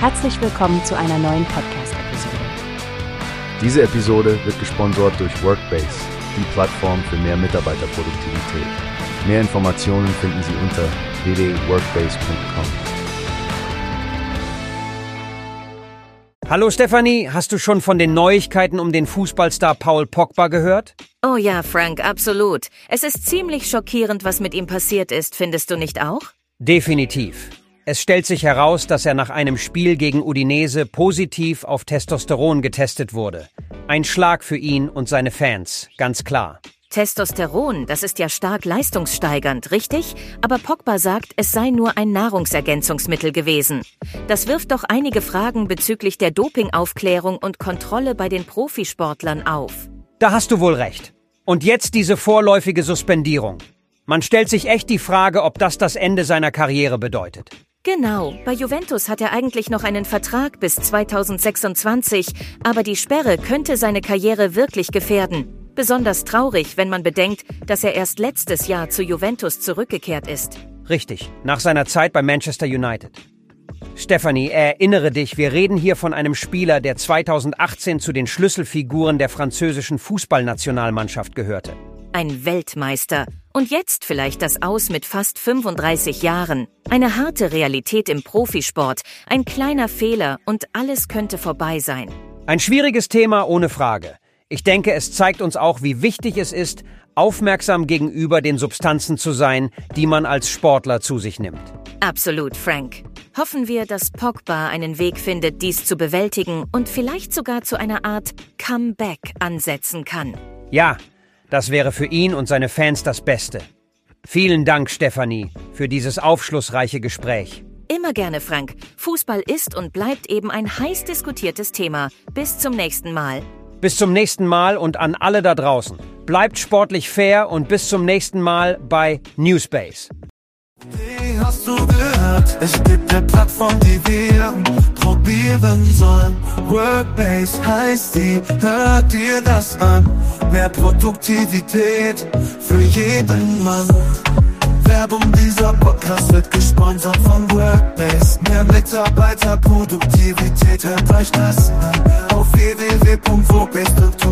Herzlich willkommen zu einer neuen Podcast-Episode. Diese Episode wird gesponsert durch Workbase, die Plattform für mehr Mitarbeiterproduktivität. Mehr Informationen finden Sie unter www.workbase.com. Hallo Stefanie, hast du schon von den Neuigkeiten um den Fußballstar Paul Pogba gehört? Oh ja, Frank, absolut. Es ist ziemlich schockierend, was mit ihm passiert ist, findest du nicht auch? Definitiv. Es stellt sich heraus, dass er nach einem Spiel gegen Udinese positiv auf Testosteron getestet wurde. Ein Schlag für ihn und seine Fans, ganz klar. Testosteron, das ist ja stark leistungssteigernd, richtig? Aber Pogba sagt, es sei nur ein Nahrungsergänzungsmittel gewesen. Das wirft doch einige Fragen bezüglich der Dopingaufklärung und Kontrolle bei den Profisportlern auf. Da hast du wohl recht. Und jetzt diese vorläufige Suspendierung. Man stellt sich echt die Frage, ob das das Ende seiner Karriere bedeutet. Genau, bei Juventus hat er eigentlich noch einen Vertrag bis 2026, aber die Sperre könnte seine Karriere wirklich gefährden. Besonders traurig, wenn man bedenkt, dass er erst letztes Jahr zu Juventus zurückgekehrt ist. Richtig, nach seiner Zeit bei Manchester United. Stephanie, erinnere dich, wir reden hier von einem Spieler, der 2018 zu den Schlüsselfiguren der französischen Fußballnationalmannschaft gehörte. Ein Weltmeister. Und jetzt vielleicht das Aus mit fast 35 Jahren. Eine harte Realität im Profisport, ein kleiner Fehler und alles könnte vorbei sein. Ein schwieriges Thema ohne Frage. Ich denke, es zeigt uns auch, wie wichtig es ist, aufmerksam gegenüber den Substanzen zu sein, die man als Sportler zu sich nimmt. Absolut, Frank. Hoffen wir, dass Pogba einen Weg findet, dies zu bewältigen und vielleicht sogar zu einer Art Comeback ansetzen kann. Ja, das wäre für ihn und seine Fans das Beste. Vielen Dank, Stefanie, für dieses aufschlussreiche Gespräch. Immer gerne, Frank. Fußball ist und bleibt eben ein heiß diskutiertes Thema. Bis zum nächsten Mal. Bis zum nächsten Mal und an alle da draußen. Bleibt sportlich fair und bis zum nächsten Mal bei Newspace. Hast du gehört, es gibt eine Plattform, die wir probieren sollen. Workbase heißt die, hört dir das an. Mehr Produktivität für jeden Mann. Werbung dieser Podcast wird gesponsert von Workbase. Mehr Mitarbeiterproduktivität, hört euch das an. Auf www.workbase.com